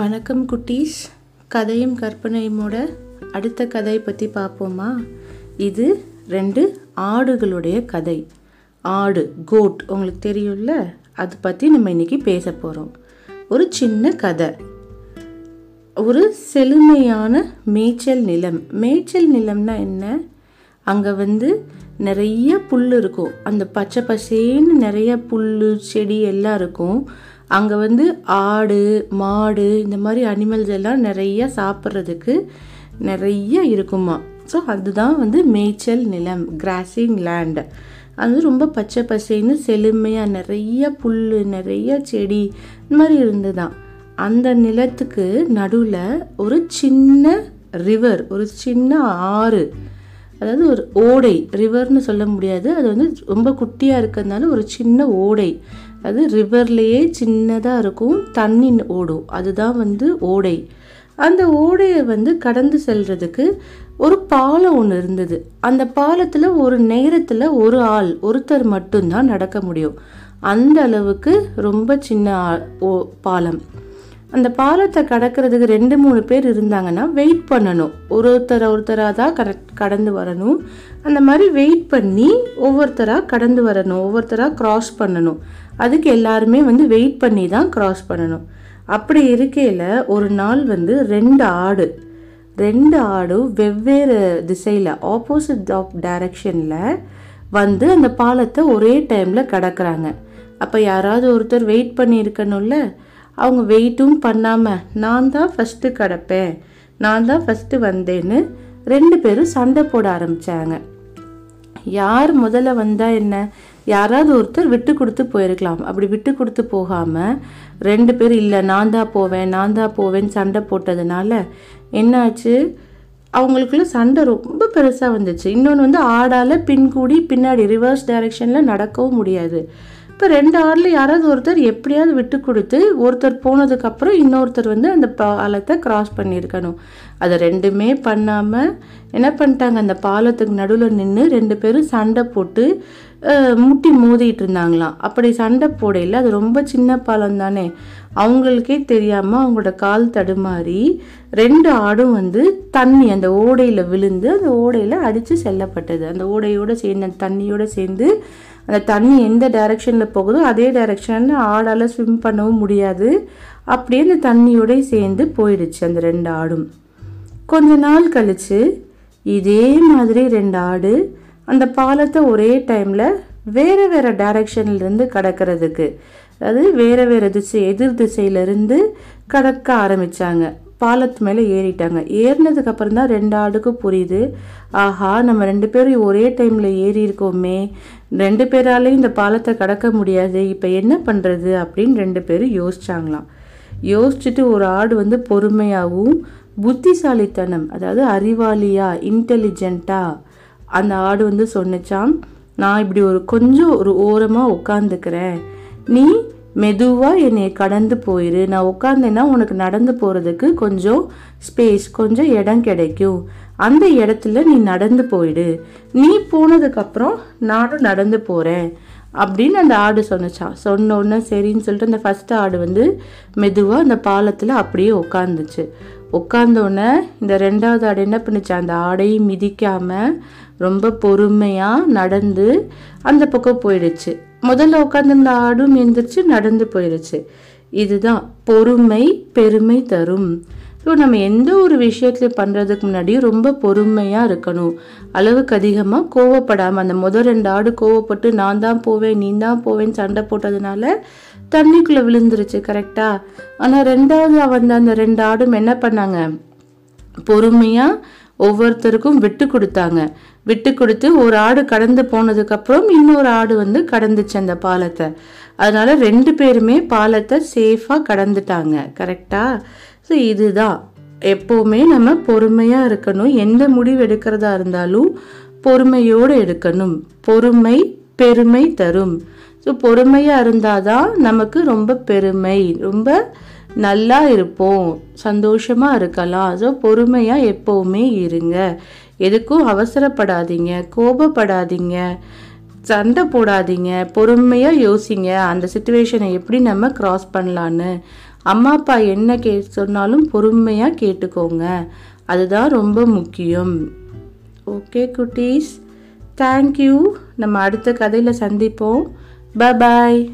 வணக்கம் குட்டீஸ். கதையும் கற்பனையுமோட அடுத்த கதை பற்றி பார்ப்போமா இது ரெண்டு ஆடுகளுடைய கதை. ஆடு கோட் உங்களுக்கு தெரியும்ல? அது பற்றி நம்ம இன்னைக்கு பேச போகிறோம் ஒரு சின்ன கதை. ஒரு செழுமையான மேய்ச்சல் நிலம். மேய்ச்சல் நிலம்னா என்ன? அங்கே வந்து நிறைய புல் இருக்கும். அந்த பச்சை பசேன்னு நிறைய புல் செடி எல்லாம் இருக்கும். அங்கே வந்து ஆடு மாடு இந்த மாதிரி அனிமல்ஸ் எல்லாம் நிறைய சாப்பிட்றதுக்கு நிறைய இருக்குமா? ஸோ அதுதான் வந்து மேய்ச்சல் நிலம் கிராசிங் லேண்டு அது ரொம்ப பச்சை பசைன்னு செழுமையாக நிறைய புல் நிறைய செடி இந்த மாதிரி இருந்துதான். அந்த நிலத்துக்கு நடுவில் ஒரு சின்ன ரிவர் ஒரு சின்ன ஆறு. அதாவது ஒரு ஓடை ரிவர்னு சொல்ல முடியாது. அது வந்து ரொம்ப குட்டியாக இருக்கிறதுனால ஒரு சின்ன ஓடை. அது ரிவர்லேயே சின்னதாக இருக்கும் தண்ணி ஓடும். அதுதான் வந்து ஓடை. அந்த ஓடையை வந்து கடந்து செல்றதுக்கு ஒரு பாலம் ஒன்று இருந்தது. அந்த பாலத்தில் ஒரு நேரத்தில் ஒரு ஆள் ஒருத்தர் மட்டும்தான் நடக்க முடியும். அந்த அளவுக்கு ரொம்ப சின்ன ஆ- ஓ பாலம். அந்த பாலத்தை கடக்கிறதுக்கு ரெண்டு மூணு பேர் இருந்தாங்கன்னா வெயிட் பண்ணணும். ஒரு ஒருத்தர் ஒருத்தராக தான் கரெக்ட் கடந்து வரணும். அந்த மாதிரி வெயிட் பண்ணி ஒவ்வொருத்தராக கடந்து வரணும். ஒவ்வொருத்தராக க்ராஸ் பண்ணணும். அதுக்கு எல்லாருமே வந்து வெயிட் பண்ணி தான் க்ராஸ் பண்ணணும். அப்படி இருக்கையில் ஒரு நாள் வந்து ரெண்டு ஆடு ரெண்டு ஆடும் வெவ்வேறு திசையில் ஆப்போசிட் ஆஃப் டைரக்ஷனில் வந்து அந்த பாலத்தை ஒரே டைமில் கடக்கிறாங்க. அப்போ யாராவது ஒருத்தர் வெயிட் பண்ணி இருக்கணும்ல அவங்க வெயிட்டும் பண்ணாமல் நான் தான் ஃபஸ்ட்டு கிடப்பேன் நான் தான் ஃபஸ்ட்டு வந்தேன்னு ரெண்டு பேரும் சண்டை போட ஆரம்பித்தாங்க யார் முதல்ல வந்தால் என்ன? யாராவது ஒருத்தர் விட்டு கொடுத்து போயிருக்கலாம். அப்படி விட்டு கொடுத்து போகாமல் ரெண்டு பேர் இல்லை நான் தான் போவேன் நான் தான் போவேன்னு சண்டை போட்டதுனால என்னாச்சு? அவங்களுக்குள்ள சண்டை ரொம்ப பெருசாக வந்துச்சு. இன்னொன்று வந்து ஆடால் பின்கூடி பின்னாடி ரிவர்ஸ் டைரெக்ஷனில் நடக்கவும் முடியாது. இப்போ ரெண்டு ஆடில் யாராவது ஒருத்தர் எப்படியாவது விட்டு கொடுத்து ஒருத்தர் போனதுக்கப்புறம் இன்னொருத்தர் வந்து அந்த பாலத்தை கிராஸ் பண்ணியிருக்கணும். அதை ரெண்டுமே பண்ணாமல் என்ன பண்ணிட்டாங்க? அந்த பாலத்துக்கு நடுவில் நின்று ரெண்டு பேரும் சண்டை போட்டு முட்டி மோதிட்டு இருந்தாங்களாம். அப்படி சண்டை போடையில் அது ரொம்ப சின்ன பாலம் தானே? அவங்களுக்கே தெரியாமல் அவங்களோட கால் தடுமாறி ரெண்டு ஆடும் வந்து தண்ணி அந்த ஓடையில் விழுந்து அந்த ஓடையில் அடித்து செல்லப்பட்டது. அந்த ஓடையோடு சேர்ந்து அந்த தண்ணியோடு சேர்ந்து அந்த தண்ணி எந்த டைரெக்ஷனில் போகுதோ அதே டைரக்ஷனில் ஆடால் ஸ்விம் பண்ணவும் முடியாது. அப்படியே அந்த தண்ணியோடய சேர்ந்து போயிடுச்சு அந்த ரெண்டு ஆடும். கொஞ்ச நாள் கழிச்சு இதே மாதிரி ரெண்டு ஆடு அந்த பாலத்தை ஒரே டைமில் வேறு வேறு டைரெக்ஷன்லேருந்து கடக்கிறதுக்கு அதாவது வேறு வேறு திசை எதிர் திசையிலேருந்து கடக்க ஆரம்பித்தாங்க பாலத்து மேலே ஏறிட்டாங்க. ஏறினதுக்கு அப்புறம் தான் ரெண்டு ஆடுக்கும் புரியுது. ஆஹா நம்ம ரெண்டு பேரும் ஒரே டைமில் ஏறி இருக்கோமே. ரெண்டு பேராலையும் இந்த பாலத்தை கடக்க முடியாது. இப்போ என்ன பண்ணுறது அப்படின்னு ரெண்டு பேரும் யோசிச்சாங்களாம். யோசிச்சுட்டு ஒரு ஆடு வந்து பொறுமையாகவும் புத்திசாலித்தனம் அதாவது அறிவாளியா இன்டெலிஜென்ட்டா அந்த ஆடு வந்து சொன்னுச்சாம். நான் இப்படி ஒரு கொஞ்சம் ஒரு ஓரமாக உட்காந்துக்கிறேன் நீ மெதுவாக என்னை கடந்து போயிரு. நான் உட்காந்தேன்னா உனக்கு நடந்து போகிறதுக்கு கொஞ்சம் ஸ்பேஸ் கொஞ்சம் இடம் கிடைக்கும். அந்த இடத்துல நீ நடந்து போயிடு நீ போனதுக்கப்புறம் நானும் நடந்து போகிறேன் அப்படின்னு அந்த ஆடு சொன்னுச்சான் சொன்னோடனே சரின்னு சொல்லிட்டு அந்த ஃபஸ்ட்டு ஆடு வந்து மெதுவாக அந்த பாலத்தில் அப்படியே உட்காந்துச்சு உட்காந்தோடனே இந்த ரெண்டாவது ஆடு என்ன பண்ணுச்சு? அந்த ஆடையும் மிதிக்காமல் ரொம்ப பொறுமையாக நடந்து அந்த பக்கம் போயிடுச்சு. முதல்ல உட்காந்துருந்த ஆடும் எந்திரிச்சு நடந்து போயிடுச்சு இதுதான் பொறுமை பெருமை தரும். ஸோ நம்ம எந்த ஒரு விஷயத்துல பண்ணுறதுக்கு முன்னாடி ரொம்ப பொறுமையாக இருக்கணும். அளவுக்கு அதிகமாக கோவப்படாமல் அந்த முதல் ரெண்டு ஆடு கோவப்பட்டு நான் தான் போவேன் நீ தான் போவேன்னு சண்டை போட்டதுனால தண்ணிக்குள்ளே விழுந்துருச்சு கரெக்டாக ஆனால் ரெண்டாவது வந்த அந்த ரெண்டு ஆடும் என்ன பண்ணாங்க? பொறுமையாக ஒவ்வொருத்தருக்கும் விட்டு கொடுத்தாங்க. விட்டு கொடுத்து ஒரு ஆடு கடந்து போனதுக்கப்புறம் இன்னொரு ஆடு வந்து கடந்துச்சு அந்த பாலத்தை. அதனால் ரெண்டு பேருமே பாலத்தை சேஃபாக கடந்துட்டாங்க. கரெக்டாக ஸோ இதுதான். எப்போவுமே நம்ம பொறுமையாக இருக்கணும். எந்த முடிவு எடுக்கிறதா இருந்தாலும் பொறுமையோடு எடுக்கணும். பொறுமை பெருமை தரும். ஸோ பொறுமையாக இருந்தால் தான் நமக்கு ரொம்ப பெருமை. ரொம்ப நல்லா இருப்போம். சந்தோஷமாக இருக்கலாம். ஸோ பொறுமையாக எப்போவுமே இருங்க. எதுக்கும் அவசரப்படாதீங்க கோபப்படாதீங்க சண்டை போடாதீங்க பொறுமையாக யோசிங்க அந்த சுச்சுவேஷனை எப்படி நம்ம கிராஸ் பண்ணலான்னு. அம்மா அப்பா என்ன கே சொன்னாலும் பொறுமையாக கேட்டுக்கோங்க. அதுதான் ரொம்ப முக்கியம். ஓகே குட்டீஸ். தேங்க்யூ நம்ம அடுத்த கதையில் சந்திப்போம். பாய்